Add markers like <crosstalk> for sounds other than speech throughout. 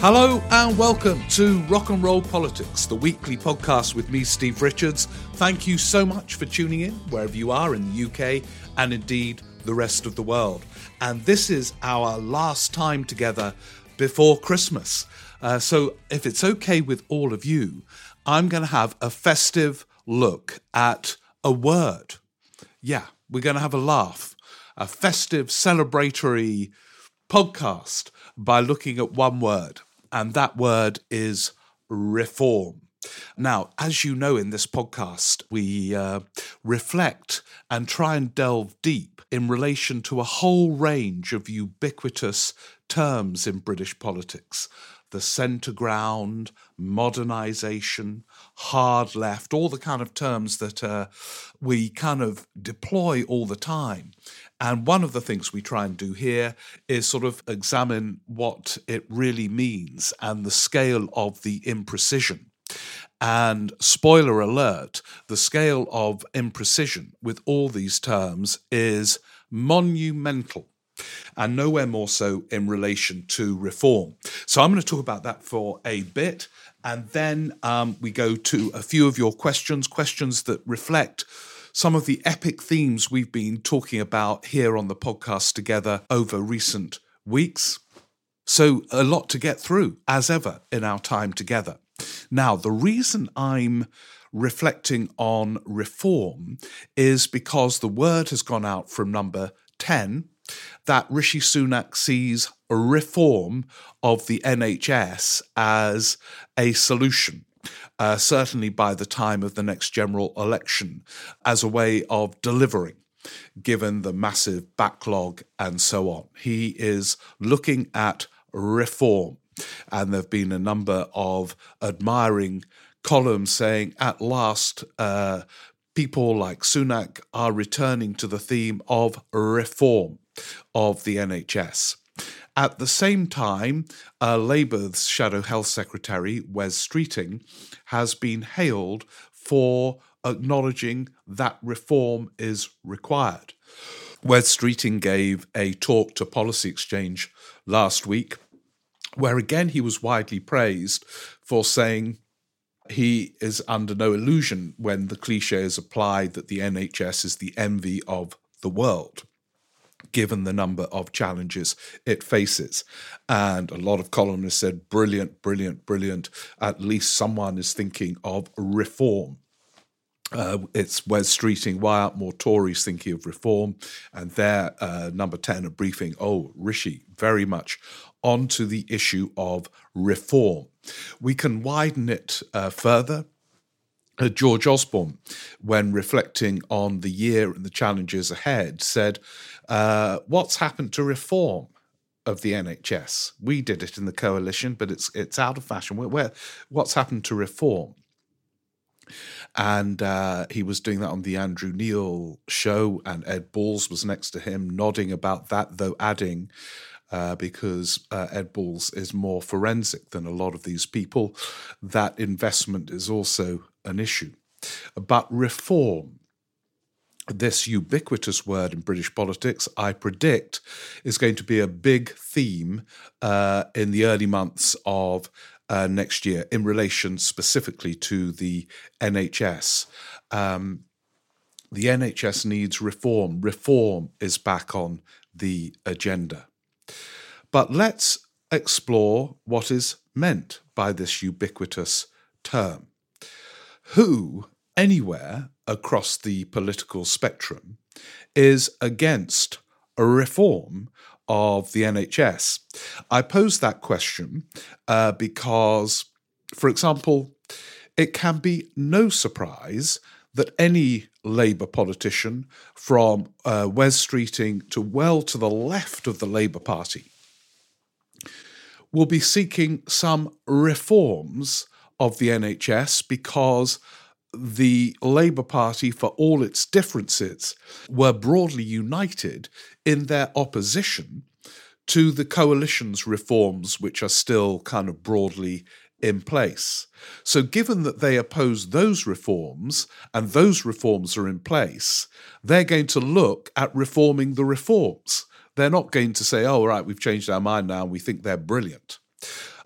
Hello and welcome to Rock and Roll Politics, the weekly podcast with me, Steve Richards. Thank you so much for tuning in wherever you are in the UK and indeed the rest of the world. And this is our last time together before Christmas. Uh, so, if it's okay with all of you, I'm going to have a festive look at a word. Yeah, we're going to have a laugh, a festive, celebratory podcast by looking at one word and that word is reform. Now, as you know, in this podcast, we uh, reflect and try and delve deep in relation to a whole range of ubiquitous terms in British politics the centre ground, modernisation, hard left, all the kind of terms that uh, we kind of deploy all the time. And one of the things we try and do here is sort of examine what it really means and the scale of the imprecision. And spoiler alert, the scale of imprecision with all these terms is monumental and nowhere more so in relation to reform. So I'm going to talk about that for a bit. And then um, we go to a few of your questions, questions that reflect some of the epic themes we've been talking about here on the podcast together over recent weeks. So, a lot to get through, as ever, in our time together. Now, the reason I'm reflecting on reform is because the word has gone out from number 10 that Rishi Sunak sees reform of the NHS as a solution uh, certainly by the time of the next general election, as a way of delivering, given the massive backlog and so on. He is looking at reform. And there have been a number of admiring columns saying, at last, uh, people like Sunak are returning to the theme of reform of the NHS. At the same time, uh, Labour's Shadow Health Secretary, Wes Streeting, has been hailed for acknowledging that reform is required. Wes Streeting gave a talk to Policy Exchange last week, where again he was widely praised for saying he is under no illusion when the cliche is applied that the NHS is the envy of the world given the number of challenges it faces. And a lot of columnists said, brilliant, brilliant, brilliant. At least someone is thinking of reform. Uh, it's Wes Streeting, why aren't more Tories thinking of reform? And there, uh, number 10, a briefing, oh, Rishi, very much onto the issue of reform. We can widen it uh, further uh, George Osborne, when reflecting on the year and the challenges ahead, said, uh, What's happened to reform? Of the NHS, we did it in the coalition, but it's it's out of fashion. Where, where what's happened to reform? And uh, he was doing that on the Andrew Neil show, and Ed Balls was next to him, nodding about that, though adding, uh, because uh, Ed Balls is more forensic than a lot of these people, that investment is also an issue. But reform, this ubiquitous word in British politics, I predict, is going to be a big theme uh, in the early months of uh, next year in relation specifically to the NHS. Um, the NHS needs reform. Reform is back on the agenda. But let's explore what is meant by this ubiquitous term. Who, anywhere across the political spectrum, is against a reform of the NHS? I pose that question uh, because, for example, it can be no surprise that any Labour politician, from uh, Wes Streeting to well to the left of the Labour Party, will be seeking some reforms of the NHS because the Labour Party, for all its differences, were broadly united in their opposition to the coalition's reforms, which are still kind of broadly in place. So, given that they oppose those reforms and those reforms are in place, they're going to look at reforming the reforms. They're not going to say, oh, right, we've changed our mind now and we think they're brilliant.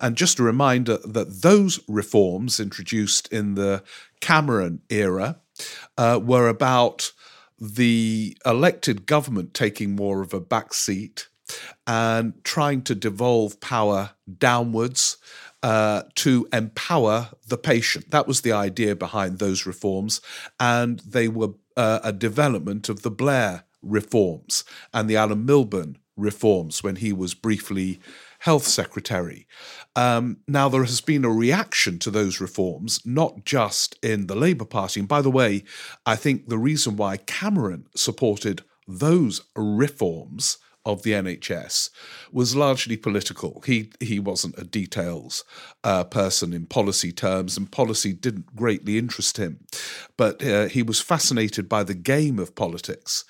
And just a reminder that those reforms introduced in the Cameron era uh, were about the elected government taking more of a backseat and trying to devolve power downwards uh, to empower the patient. That was the idea behind those reforms, and they were uh, a development of the Blair reforms and the Alan Milburn reforms when he was briefly health secretary. Um, now, there has been a reaction to those reforms, not just in the Labour Party. And by the way, I think the reason why Cameron supported those reforms of the NHS was largely political. He he wasn't a details uh, person in policy terms, and policy didn't greatly interest him. But uh, he was fascinated by the game of politics.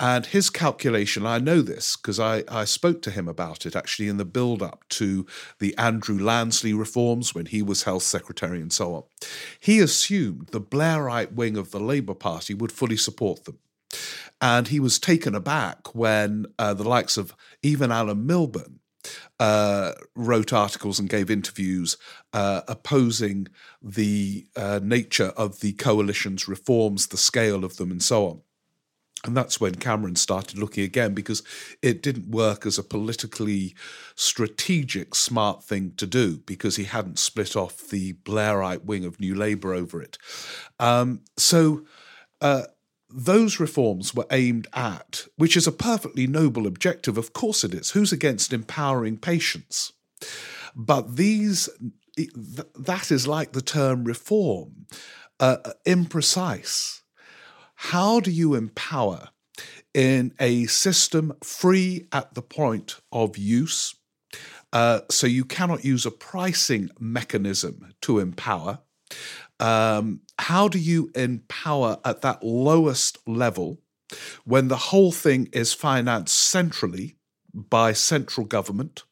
And his calculation, I know this because I, I spoke to him about it actually in the build up to the Andrew Lansley reforms when he was health secretary and so on. He assumed the Blairite wing of the Labour Party would fully support them. And he was taken aback when uh, the likes of even Alan Milburn uh, wrote articles and gave interviews uh, opposing the uh, nature of the coalition's reforms, the scale of them, and so on. And that's when Cameron started looking again because it didn't work as a politically strategic, smart thing to do because he hadn't split off the Blairite wing of New Labour over it. Um, so uh, those reforms were aimed at, which is a perfectly noble objective, of course it is. Who's against empowering patients? But these, that is like the term reform, uh, imprecise. How do you empower in a system free at the point of use? Uh, so you cannot use a pricing mechanism to empower. Um, how do you empower at that lowest level when the whole thing is financed centrally by central government,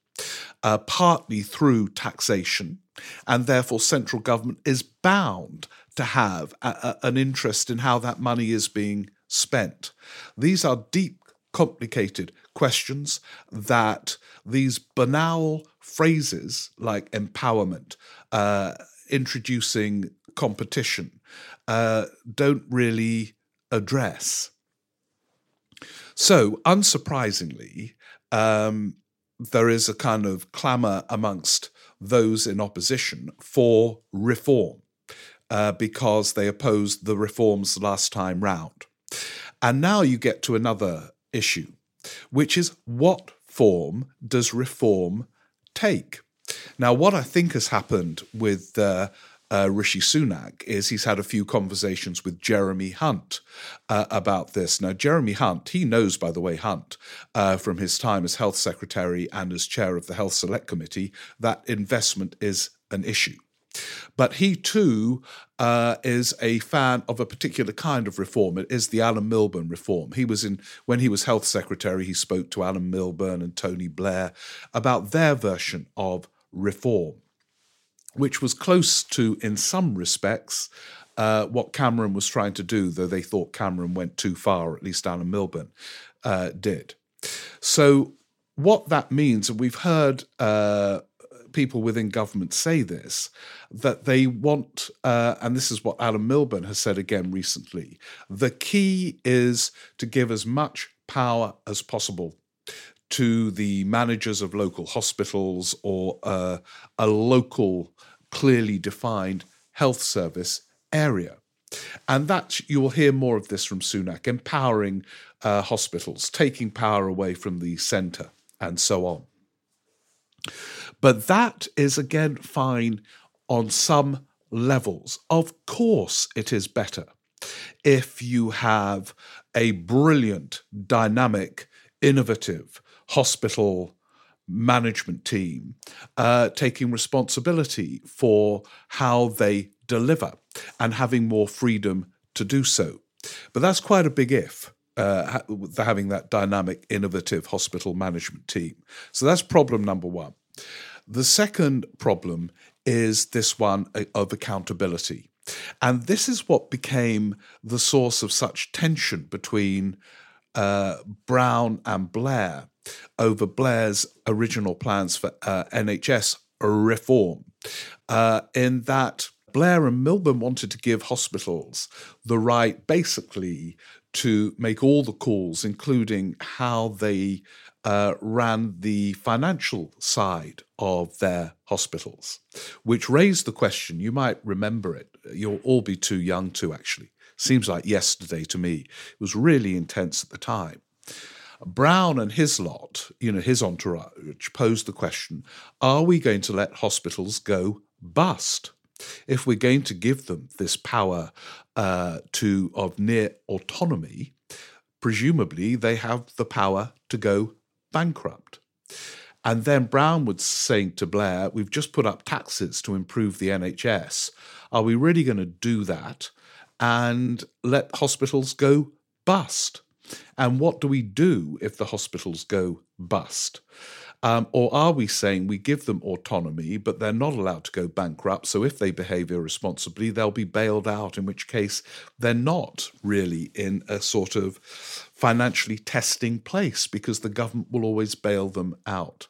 uh, partly through taxation, and therefore central government is bound to have a, a, an interest in how that money is being spent? These are deep, complicated questions that these banal phrases like empowerment, uh, introducing competition, uh, don't really address. So, unsurprisingly, um, there is a kind of clamour amongst those in opposition for reform uh, because they opposed the reforms last time round. And now you get to another issue, which is what form does reform take? Now, what I think has happened with uh, uh, Rishi Sunak is he's had a few conversations with Jeremy Hunt uh, about this. Now, Jeremy Hunt, he knows, by the way, Hunt, uh, from his time as health secretary and as chair of the Health Select Committee, that investment is an issue. But he too uh, is a fan of a particular kind of reform. It is the Alan Milburn reform. He was in when he was health secretary. He spoke to Alan Milburn and Tony Blair about their version of reform which was close to, in some respects, uh, what Cameron was trying to do, though they thought Cameron went too far, at least Alan Milburn uh, did. So, what that means, and we've heard uh, people within government say this, that they want, uh, and this is what Alan Milburn has said again recently the key is to give as much power as possible to the managers of local hospitals or uh, a local, clearly defined health service area. And that you will hear more of this from Sunak, empowering uh, hospitals, taking power away from the centre, and so on. But that is again fine on some levels. Of course, it is better if you have a brilliant, dynamic, innovative hospital management team uh, taking responsibility for how they deliver and having more freedom to do so. But that's quite a big if. Uh, having that dynamic, innovative hospital management team. So that's problem number one. The second problem is this one uh, of accountability. And this is what became the source of such tension between uh, Brown and Blair over Blair's original plans for uh, NHS reform, uh, in that Blair and Milburn wanted to give hospitals the right, basically, to make all the calls, including how they uh, ran the financial side of their hospitals, which raised the question. You might remember it. You'll all be too young to actually. Seems like yesterday to me. It was really intense at the time. Brown and his lot, you know, his entourage, posed the question are we going to let hospitals go bust? If we're going to give them this power uh, to of near autonomy, presumably they have the power to go bankrupt. And then Brown was saying to Blair, We've just put up taxes to improve the NHS. Are we really going to do that and let hospitals go bust? And what do we do if the hospitals go bust? Um, or are we saying we give them autonomy, but they're not allowed to go bankrupt? So if they behave irresponsibly, they'll be bailed out, in which case they're not really in a sort of financially testing place because the government will always bail them out.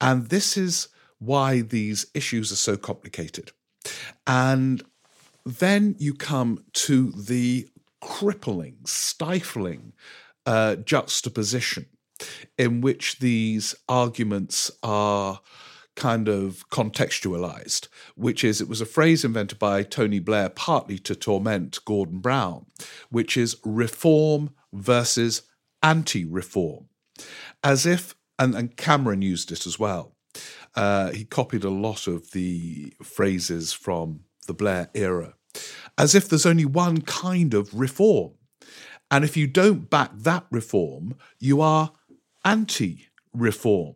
And this is why these issues are so complicated. And then you come to the crippling, stifling uh, juxtaposition in which these arguments are kind of contextualized, which is it was a phrase invented by Tony Blair partly to torment Gordon Brown, which is reform versus anti reform. As if, and, and Cameron used it as well. Uh, he copied a lot of the phrases from the Blair era as if there's only one kind of reform. And if you don't back that reform, you are anti reform.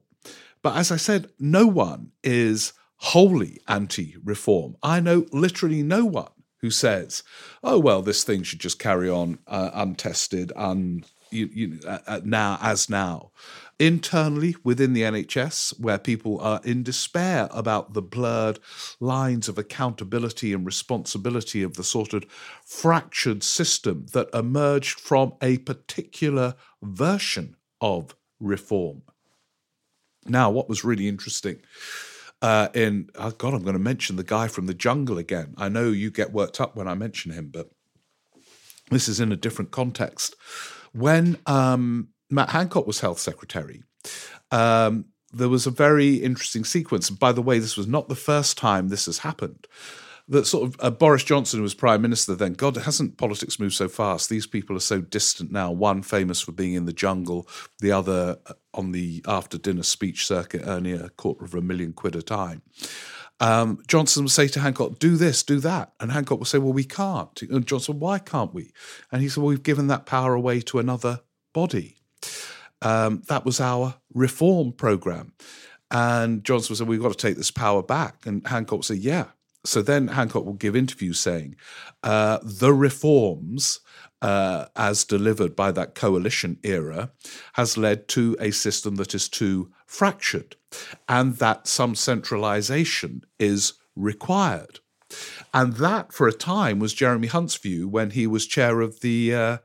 But as I said, no one is wholly anti reform. I know literally no one who says, oh, well, this thing should just carry on uh, untested, un, you, you, uh, now as now internally within the NHS, where people are in despair about the blurred lines of accountability and responsibility of the sort of fractured system that emerged from a particular version of reform. Now, what was really interesting. Uh, in oh God, I'm going to mention the guy from the jungle again. I know you get worked up when I mention him, but this is in a different context. When um, Matt Hancock was health secretary, um, there was a very interesting sequence. By the way, this was not the first time this has happened. That sort of uh, Boris Johnson was prime minister then. God, hasn't politics moved so fast? These people are so distant now. One famous for being in the jungle, the other uh, on the after dinner speech circuit earning a quarter of a million quid a time. Um, Johnson would say to Hancock, "Do this, do that," and Hancock would say, "Well, we can't." And Johnson, "Why can't we?" And he said, "Well, we've given that power away to another body." Um, that was our reform program. And Johnson said, We've got to take this power back. And Hancock said, Yeah. So then Hancock will give interviews saying, uh, The reforms, uh, as delivered by that coalition era, has led to a system that is too fractured and that some centralization is required. And that, for a time, was Jeremy Hunt's view when he was chair of the uh,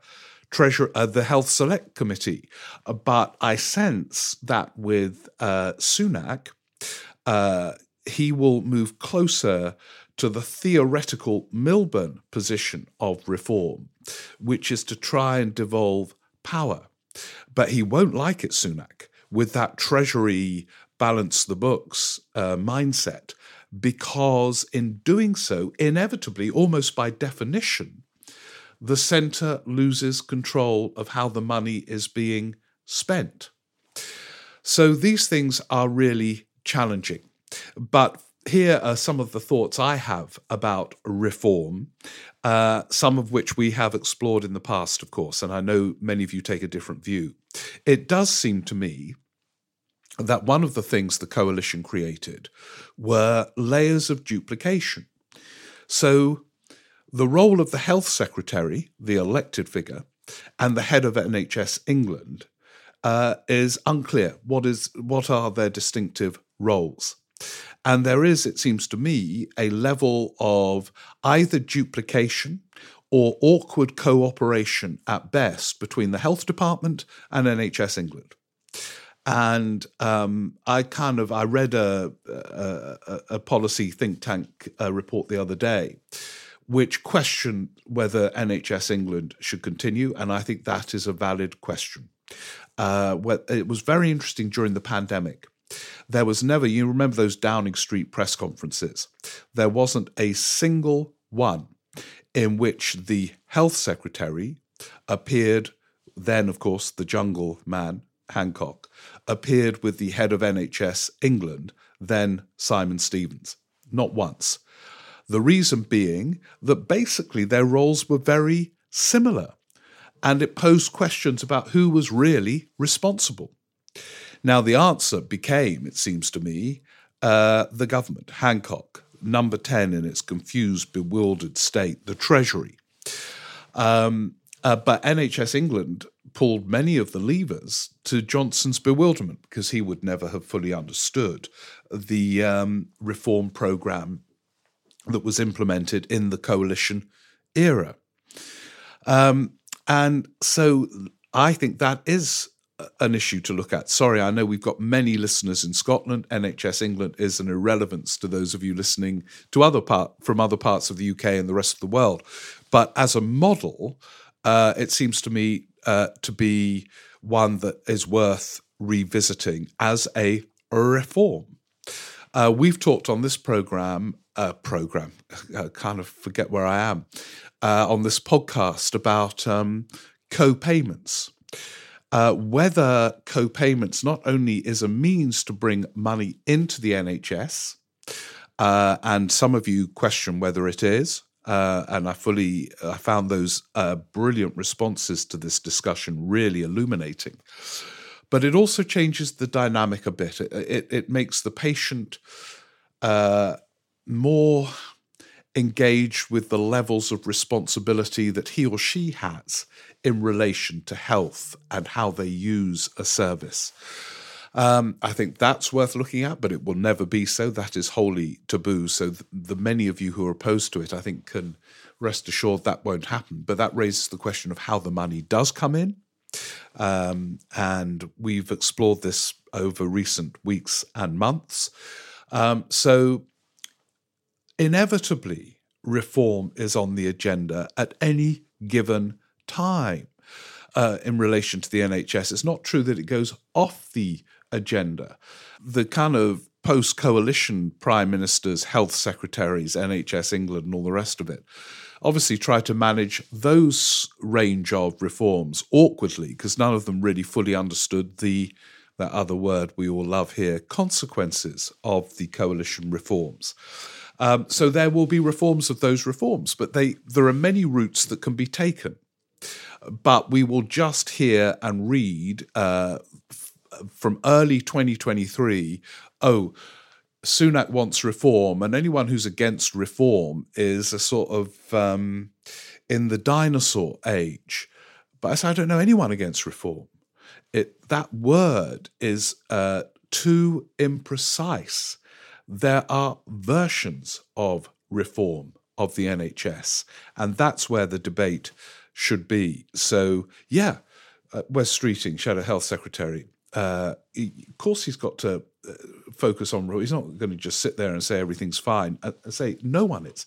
Treasure, uh, the Health Select Committee. Uh, but I sense that with uh, Sunak, uh, he will move closer to the theoretical Milburn position of reform, which is to try and devolve power. But he won't like it, Sunak, with that Treasury balance the books uh, mindset, because in doing so, inevitably, almost by definition, the centre loses control of how the money is being spent. So these things are really challenging. But here are some of the thoughts I have about reform, uh, some of which we have explored in the past, of course, and I know many of you take a different view. It does seem to me that one of the things the coalition created were layers of duplication. So the role of the health secretary, the elected figure, and the head of NHS England uh, is unclear. What is what are their distinctive roles? And there is, it seems to me, a level of either duplication or awkward cooperation at best between the health department and NHS England. And um, I kind of I read a, a, a policy think tank uh, report the other day, which questioned whether NHS England should continue, and I think that is a valid question. Uh, it was very interesting during the pandemic there was never, you remember those Downing Street press conferences, there wasn't a single one in which the health secretary appeared, then, of course, the jungle man, Hancock, appeared with the head of NHS England, then Simon Stevens. Not once. The reason being that basically their roles were very similar, and it posed questions about who was really responsible. Now, the answer became, it seems to me, uh, the government, Hancock, number 10 in its confused, bewildered state, the Treasury. Um, uh, but NHS England pulled many of the levers to Johnson's bewilderment because he would never have fully understood the um, reform programme that was implemented in the coalition era. Um, and so I think that is an issue to look at. Sorry, I know we've got many listeners in Scotland. NHS England is an irrelevance to those of you listening to other part from other parts of the UK and the rest of the world. But as a model, uh, it seems to me uh, to be one that is worth revisiting as a reform. Uh, we've talked on this program, uh, program, <laughs> I kind of forget where I am, uh, on this podcast about um, co-payments uh, whether co-payments not only is a means to bring money into the NHS, uh, and some of you question whether it is, uh, and I fully I found those uh, brilliant responses to this discussion really illuminating. But it also changes the dynamic a bit. It, it, it makes the patient more engaged with the levels of responsibility that he or she has in relation to health and how they use a service. Um, I think that's worth looking at, but it will never be so. That is wholly taboo. So the, the many of you who are opposed to it, I think, can rest assured that won't happen. But that raises the question of how the money does come in. Um, and we've explored this over recent weeks and months. Um, so inevitably, reform is on the agenda at any given time uh, in relation to the NHS. It's not true that it goes off the agenda. The kind of post coalition prime ministers, health secretaries, NHS England, and all the rest of it obviously try to manage those range of reforms awkwardly because none of them really fully understood the that other word we all love here consequences of the coalition reforms. Um, so there will be reforms of those reforms, but they there are many routes that can be taken. But we will just hear and read uh, from early 2023 oh, Sunak wants reform, and anyone who's against reform is a sort of um, in the dinosaur age. But I I don't know anyone against reform. It that word is uh, too imprecise. There are versions of reform of the NHS. And that's where the debate should be. So, yeah, uh, Wes Streeting, Shadow Health Secretary, uh, he, of course he's got to uh, focus on, he's not going to just sit there and say everything's fine. I, I say no one is.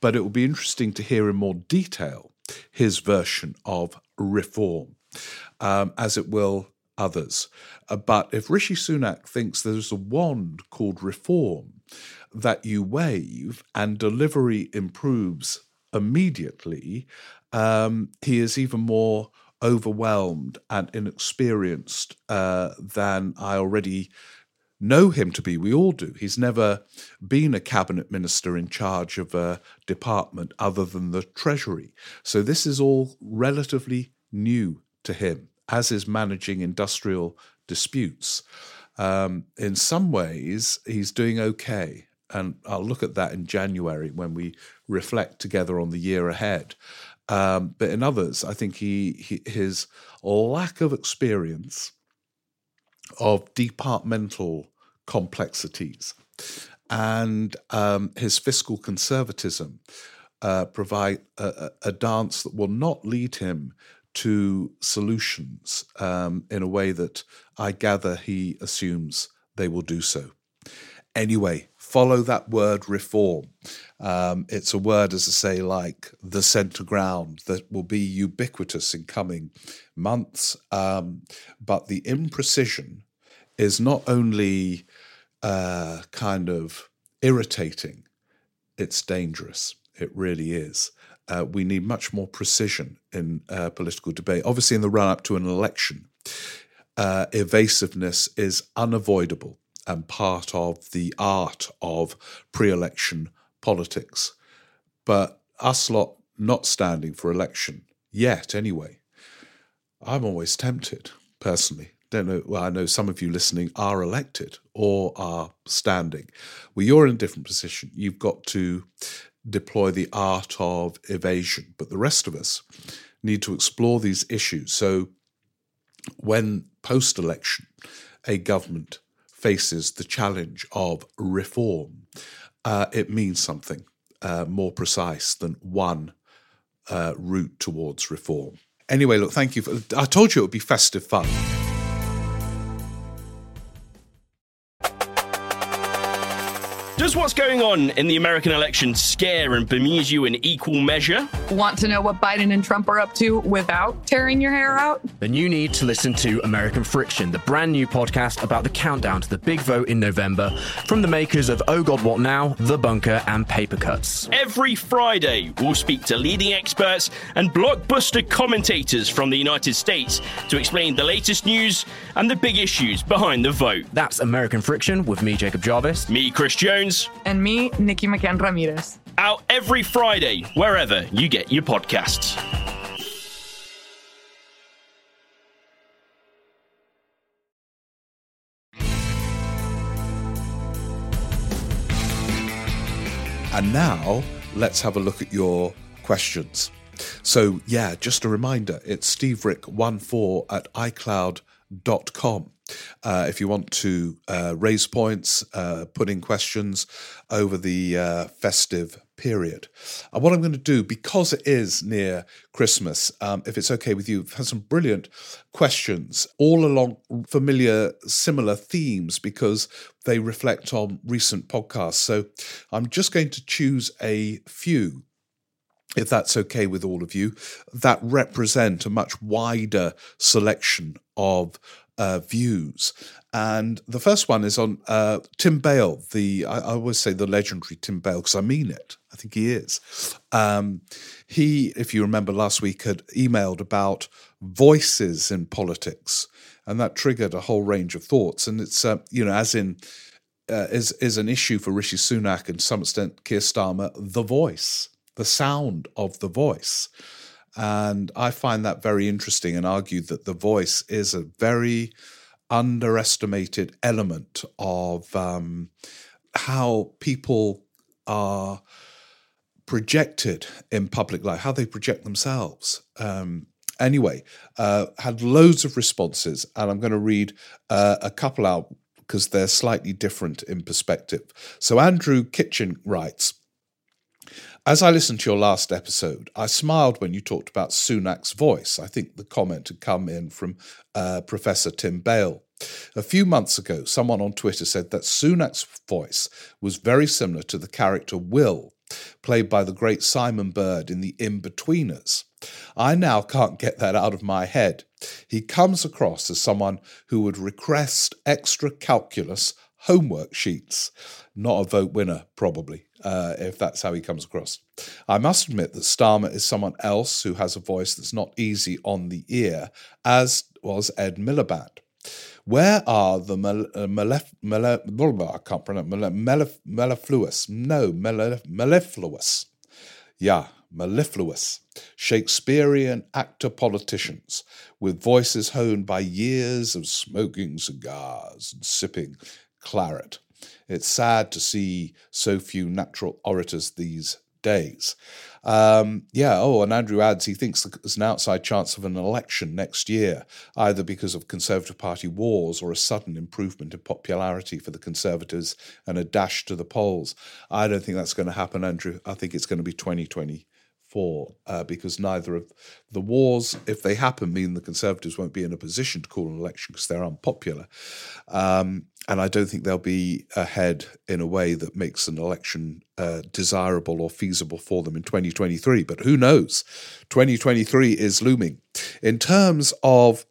But it will be interesting to hear in more detail his version of reform, um, as it will others. Uh, but if Rishi Sunak thinks there's a wand called reform that you wave and delivery improves immediately, um, he is even more overwhelmed and inexperienced uh, than I already know him to be. We all do. He's never been a cabinet minister in charge of a department other than the Treasury. So this is all relatively new to him, as is managing industrial disputes. Um, in some ways, he's doing okay. And I'll look at that in January when we reflect together on the year ahead. Um, but in others, I think he, he his lack of experience of departmental complexities and um, his fiscal conservatism uh, provide a, a, dance that will not lead him to solutions um, in a way that I gather he assumes they will do so. Anyway, follow that word reform. Um, it's a word, as I say, like the centre ground that will be ubiquitous in coming months. Um, but the imprecision is not only uh, kind of irritating, it's dangerous. It really is. Uh, we need much more precision in uh, political debate. Obviously, in the run up to an election, uh, evasiveness is unavoidable and part of the art of pre election politics. But us lot not standing for election yet, anyway, I'm always tempted, personally. Don't know, well, I know some of you listening are elected or are standing. Well, you're in a different position. You've got to deploy the art of evasion, but the rest of us need to explore these issues. So, when post election a government faces the challenge of reform, uh, it means something uh, more precise than one uh, route towards reform. Anyway, look, thank you. For, I told you it would be festive fun. Does what's going on in the American election scare and bemuse you in equal measure? Want to know what Biden and Trump are up to without tearing your hair out? Then you need to listen to American Friction, the brand new podcast about the countdown to the big vote in November from the makers of Oh God What Now, The Bunker, and Paper Cuts. Every Friday, we'll speak to leading experts and blockbuster commentators from the United States to explain the latest news and the big issues behind the vote. That's American Friction with me, Jacob Jarvis. Me, Chris Jones and me, Nikki McCann Ramirez. Out every Friday, wherever you get your podcasts. And now let's have a look at your questions. So, yeah, just a reminder it's steverick14 at icloud.com. Uh, if you want to uh, raise points, uh, put in questions over the uh, festive period. And what I'm going to do, because it is near Christmas, um, if it's okay with you, I've had some brilliant questions all along familiar, similar themes because they reflect on recent podcasts. So I'm just going to choose a few if that's okay with all of you, that represent a much wider selection of uh, views. And the first one is on uh, Tim Bale, the I, I, always say the legendary Tim Bale because I mean it. I think he is. Um, he, if you remember last week, had emailed about voices in politics, and that triggered a whole range of thoughts. And it's uh, you know as in uh, is is an issue for Rishi Sunak and to some extent Keir Starmer, the voice, the sound of the voice. And I find that very interesting and argue that the voice is a very underestimated element of um, how people are projected in public life, how they project themselves. Um, anyway, uh, had loads of responses, and I'm going to read uh, a couple out because they're slightly different in perspective. So, Andrew Kitchen writes, As I listened to your last episode, I smiled when you talked about Sunak's voice. I think the comment had come in from uh, Professor Tim Bale. A few months ago, someone on Twitter said that Sunak's voice was very similar to the character Will, played by the great Simon Bird in The Inbetweeners. I now can't get that out of my head. He comes across as someone who would request extra calculus homework sheets. Not a vote winner, probably, uh, if that's how he comes across. I must admit that Starmer is someone else who has a voice that's not easy on the ear, as was Ed Miliband. Where are the malef, malef, I can't pronounce malef, mellifluous? No, mellifluous. Yeah, mellifluous. Shakespearean actor politicians with voices honed by years of smoking cigars and sipping claret. It's sad to see so few natural orators these days. Um, yeah, oh, and Andrew adds he thinks there's an outside chance of an election next year, either because of Conservative Party wars or a sudden improvement in popularity for the Conservatives and a dash to the polls. I don't think that's going to happen, Andrew. I think it's going to be 2020 for uh, because neither of the wars, if they happen, mean the Conservatives won't be in a position to call an election because they're unpopular. Um, and I don't think they'll be ahead in a way that makes an election uh, desirable or feasible for them in 2023. But who knows? 2023 is looming. In terms of,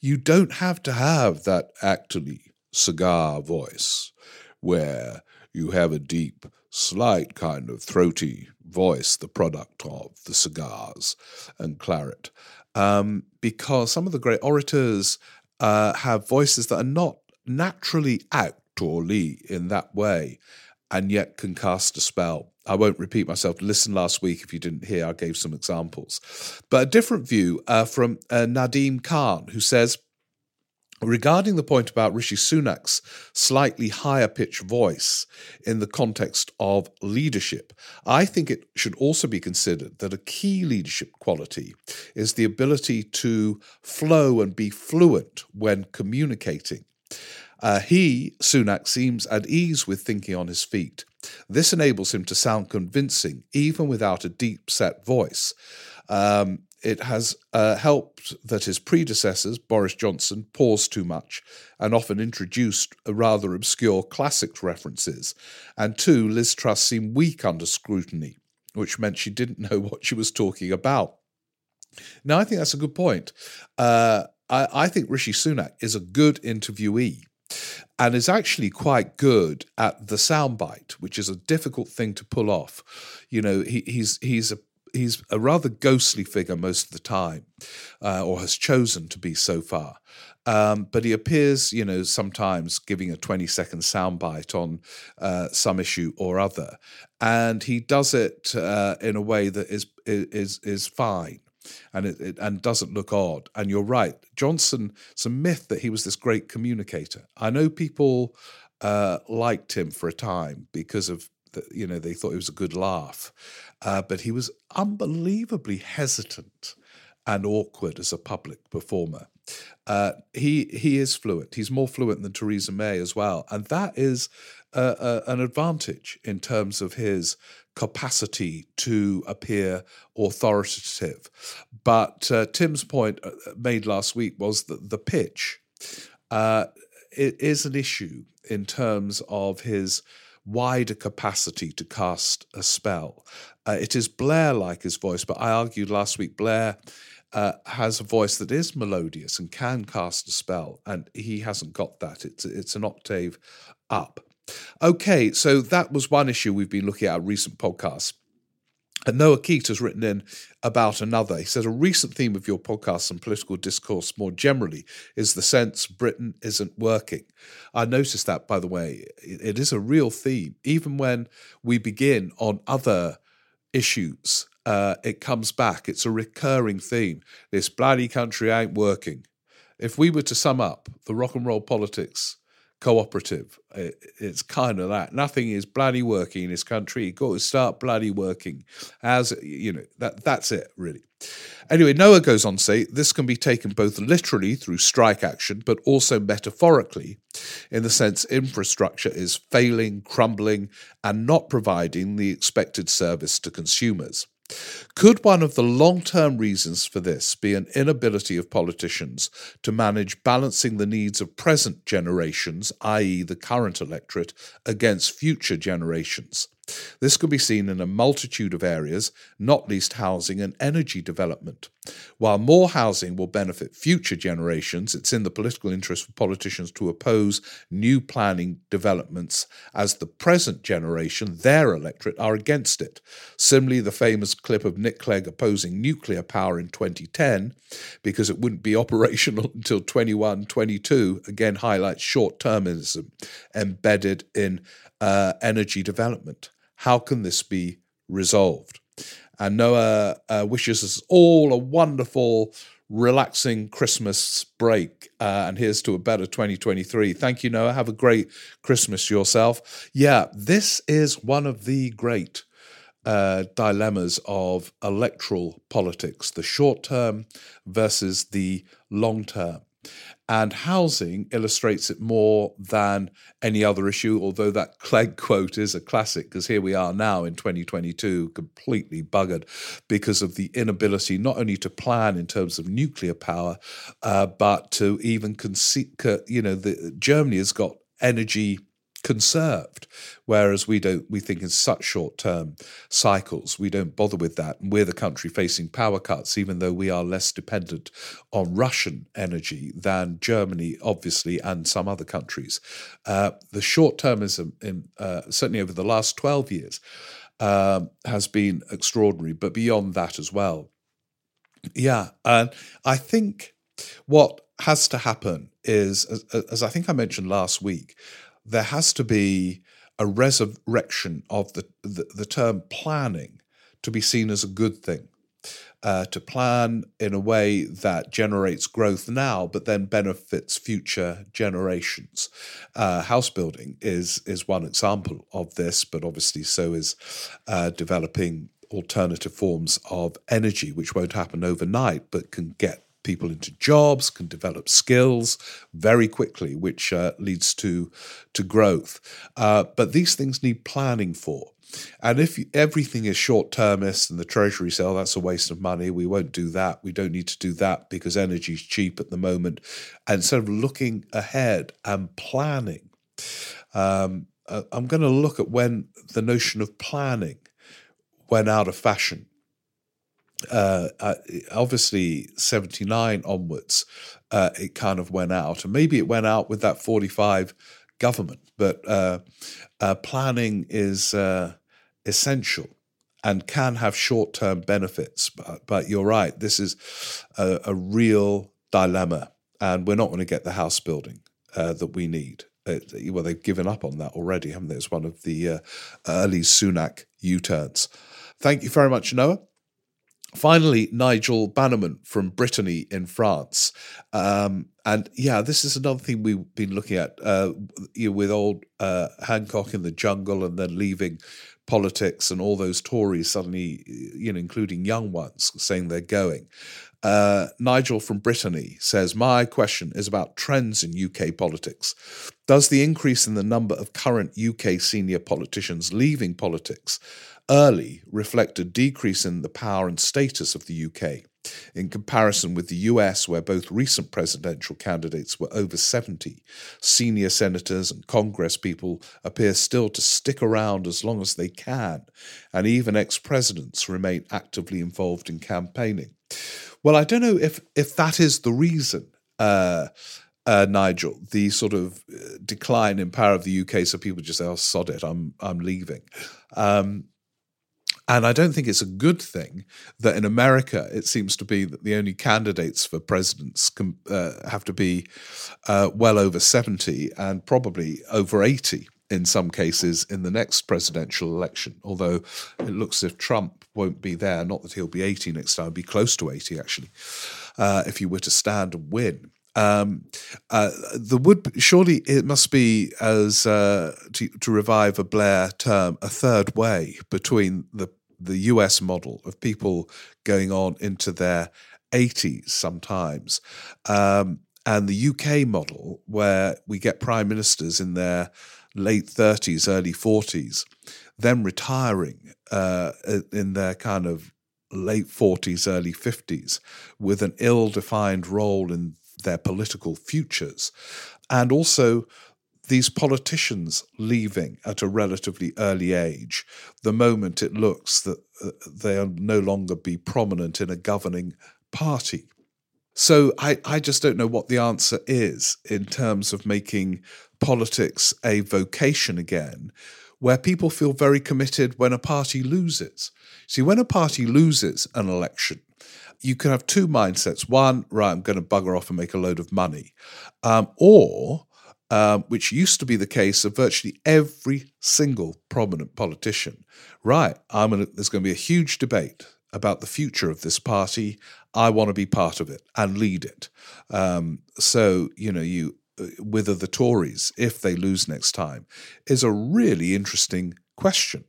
you don't have to have that actually cigar voice where you have a deep, slight kind of throaty voice, the product of the cigars and claret. Um, because some of the great orators uh, have voices that are not naturally act actorly in that way and yet can cast a spell. I won't repeat myself. Listen last week if you didn't hear, I gave some examples. But a different view uh, from uh, Nadim Khan, who says, Regarding the point about Rishi Sunak's slightly higher pitched voice in the context of leadership, I think it should also be considered that a key leadership quality is the ability to flow and be fluent when communicating. Uh, he, Sunak, seems at ease with thinking on his feet. This enables him to sound convincing, even without a deep set voice. Um, it has uh, helped that his predecessors, Boris Johnson, paused too much and often introduced rather obscure classic references. And two, Liz Truss seemed weak under scrutiny, which meant she didn't <laughs> know what she was talking about. Now, I think that's a good point. Uh, I, I think Rishi Sunak is a good interviewee and is actually quite good at the soundbite, which is a difficult thing to pull off. You know, he, he's he's a he's a rather ghostly figure most of the time, uh, or has chosen to be so far. Um, but he appears, you know, sometimes giving a 20 second soundbite on uh, some issue or other. And he does it uh, in a way that is, is, is fine and it, it, and doesn't look odd. And you're right, Johnson. It's a myth that he was this great communicator. I know people uh, liked him for a time because of the, you know they thought he was a good laugh, uh, but he was unbelievably hesitant and awkward as a public performer. Uh, he he is fluent. He's more fluent than Theresa May as well, and that is uh, uh, an advantage in terms of his capacity to appear authoritative. But uh, Tim's point uh, made last week was that the pitch uh, is an issue in terms of his wider capacity to cast a spell. Uh, it is Blair like his voice, but I argued last week Blair. Uh, has a voice that is melodious and can cast a spell, and he hasn't got that. It's it's an octave up. Okay, so that was one issue we've been looking at in recent podcasts. And Noah Keat has written in about another. He says, A recent theme of your podcast and political discourse more generally is the sense Britain isn't working. I noticed that, by the way. It is a real theme. Even when we begin on other issues, uh, it comes back. It's a recurring theme. This bloody country ain't working. If we were to sum up the rock and roll politics cooperative. It's kind of that. Nothing is bloody working in this country. You've got to start bloody working. As you know, that that's it really. Anyway, Noah goes on to say this can be taken both literally through strike action, but also metaphorically, in the sense infrastructure is failing, crumbling, and not providing the expected service to consumers. Could one of the long term reasons for this be an inability of politicians to manage balancing the needs of present generations, i.e., the current electorate, against future generations? This could be seen in a multitude of areas, not least housing and energy development. While more housing will benefit future generations, it's in the political interest for politicians to oppose new planning developments as the present generation, their electorate, are against it. Similarly, the famous clip of Nick Clegg opposing nuclear power in 2010 because it wouldn't be <laughs> operational until 21 22 again highlights short termism embedded in uh, energy development. How can this be resolved? And Noah uh, wishes us all a wonderful, relaxing Christmas break. Uh, and here's to a better 2023. Thank you, Noah. Have a great Christmas yourself. Yeah, this is one of the great uh, dilemmas of electoral politics the short term versus the long term. And housing illustrates it more than any other issue, although that <laughs> Clegg quote is a classic, because here we are now in 2022, completely buggered because of the inability not only to plan in terms of nuclear power, uh, but to even conceive, you know, the, Germany has got energy conserved whereas we don't we think in such short term cycles we don't bother with that. And we're the country facing power cuts even though we are less dependent on russian energy than germany obviously and some other countries. Uh, the short termism in uh, certainly over the last 12 years uh, has been extraordinary but beyond that as well. Yeah and i think what has to happen is as, as i think i mentioned last week there has to be a resurrection of the, the, the term planning to be seen as a good thing. Uh, to plan in a way that generates growth now, but then benefits future generations. Uh, house building is is one example of this, but obviously so is uh, developing alternative forms of energy, which won't happen overnight, but can get people into jobs, can develop skills very quickly, which uh, leads to to growth. Uh, but these things need planning for. And if everything is short termist and the treasury sale, that's a waste of money. We won't do that. We don't need to do that because energy is cheap at the moment. And instead of looking ahead and planning, um, uh, I'm going to look at when the notion of planning went out of fashion uh, uh, obviously 79 onwards, uh, it kind of went out. And maybe it went out with that 45 government, but uh, uh, planning is essential and can have short term benefits. But, but, you're right, this is a, a, real dilemma, and we're not going to get the house building that we need. well, they've given up on that already, haven't they? It's one of the early Sunak U turns. Thank you very much, Noah. Finally, Nigel Bannerman from Brittany in France. Um, and yeah, this is another thing we've been looking at uh, you know, with old uh, Hancock in the jungle and then leaving politics and all those Tories suddenly, you know, including young ones, saying they're going. Uh, Nigel from Brittany says, My question is about trends in UK politics. Does the increase in the number of current UK senior politicians leaving politics early reflect a decrease in the power and status of the UK in comparison with the US, where both recent presidential candidates were over 70. Senior senators and Congress people appear still to stick around as long as they can, and even ex presidents remain actively involved in campaigning. Well, I don't know if, if that is the reason. Uh, uh, Nigel, the sort of uh, decline in power of the UK, so people just say, "Oh, sod it, I'm I'm leaving." Um, and I don't think it's a good thing that in America it seems to be that the only candidates for presidents can, uh, have to be uh, well over 70 and probably over 80 in some cases in the next presidential election. Although it looks as if Trump won't be there, not that he'll be 80 next time, be close to 80 actually, uh, if he were to stand and win. Um, uh, the would surely it must be as uh, to, to revive a Blair term a third way between the the US model of people going on into their 80s sometimes um, and the UK model where we get prime ministers in their late 30s early 40s then retiring uh, in their kind of late 40s early 50s with an ill defined role in their political futures, and also these politicians leaving at a relatively early age, the moment it looks that uh, they'll no longer be prominent in a governing party. So I, I just don't know what the answer is in terms of making politics a vocation again, where people feel very committed when a party loses. See, when a party loses an election, you can have two mindsets. One, right, I'm going to bugger off and make a load of money. Um, or, um, which used to be the case of virtually every single prominent politician, right, I'm gonna, there's going to be a huge debate about the future of this party. I want to be part of it and lead it. Um, so, you know, you uh, whether the Tories, if they lose next time, is a really interesting question.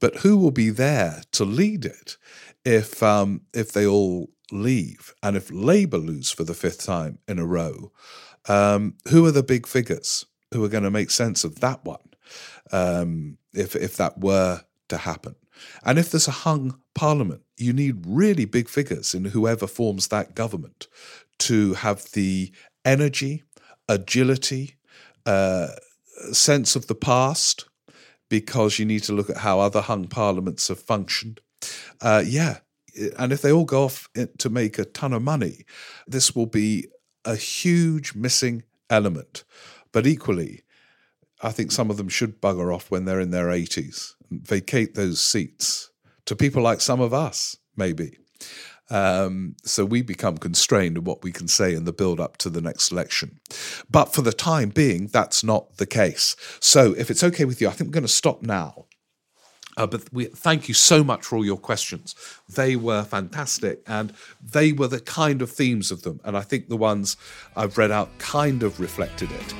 But who will be there to lead it if um, if they all leave and if Labour lose for the fifth time in a row, um, who are the big figures who are going to make sense of that one? Um, if if that were to happen, and if there's a hung parliament, you need really big figures in whoever forms that government to have the energy, agility, uh, sense of the past, because you need to look at how other hung parliaments have functioned uh, yeah, and if they all go off to make a ton of money, this will be a huge missing element. But equally, I think some of them should bugger off when they're in their 80s and vacate those seats to people like some of us, maybe. Um, so we become constrained in what we can say in the build up to the next election. But for the time being, that's not the case. So if it's okay with you, I think we're going to stop now uh, but we, thank you so much for all your questions. They were fantastic, and they were the kind of themes of them. And I think the ones I've read out kind of reflected it.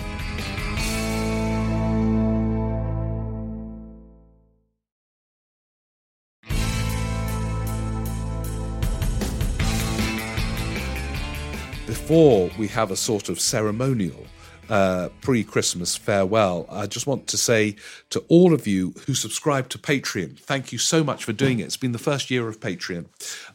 Before we have a sort of ceremonial uh, pre Christmas farewell, I just want to say to all of you who subscribe to Patreon, thank you so much for doing it. It's been the first year of Patreon,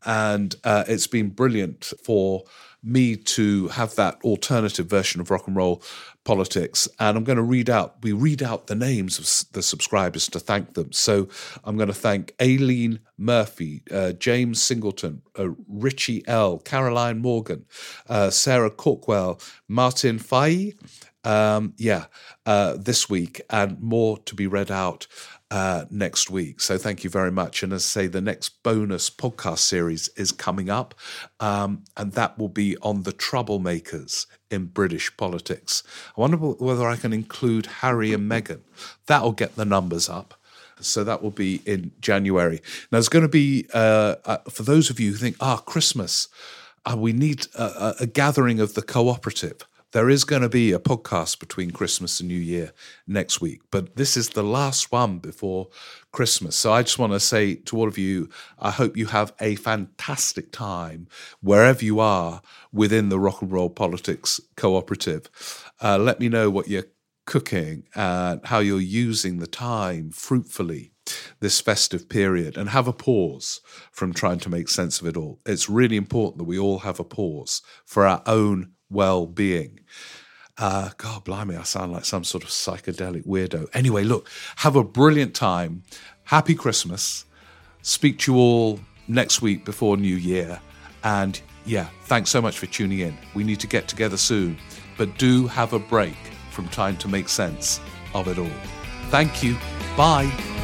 and uh, it's been brilliant for me to have that alternative version of rock and roll politics. And I'm going to read out, we read out the names of the subscribers to thank them. So I'm going to thank Aileen Murphy, uh, James Singleton, uh, Richie L., Caroline Morgan, uh, Sarah Corkwell, Martin Fay. Um, yeah, uh, this week, and more to be read out uh, next week. So thank you very much. And as I say, the next bonus podcast series is coming up, um, and that will be on the troublemakers in British politics. I wonder whether I can include Harry and Meghan. That'll get the numbers up. So that will be in January. Now, there's going to be, uh, uh, for those of you who think, ah, Christmas, uh, we need a, a gathering of the cooperative. There is going to be a podcast between Christmas and New Year next week, but this is the last one before Christmas. So I just want to say to all of you, I hope you have a fantastic time wherever you are within the Rock and Roll Politics Cooperative. Uh, let me know what you're cooking and how you're using the time fruitfully this festive period and have a pause from trying to make sense of it all. It's really important that we all have a pause for our own well being. Uh, God blimey, I sound like some sort of psychedelic weirdo. Anyway, look, have a brilliant time. Happy Christmas. Speak to you all next week before New Year. And yeah, thanks so much for tuning in. We need to get together soon, but do have a break from trying to make sense of it all. Thank you. Bye.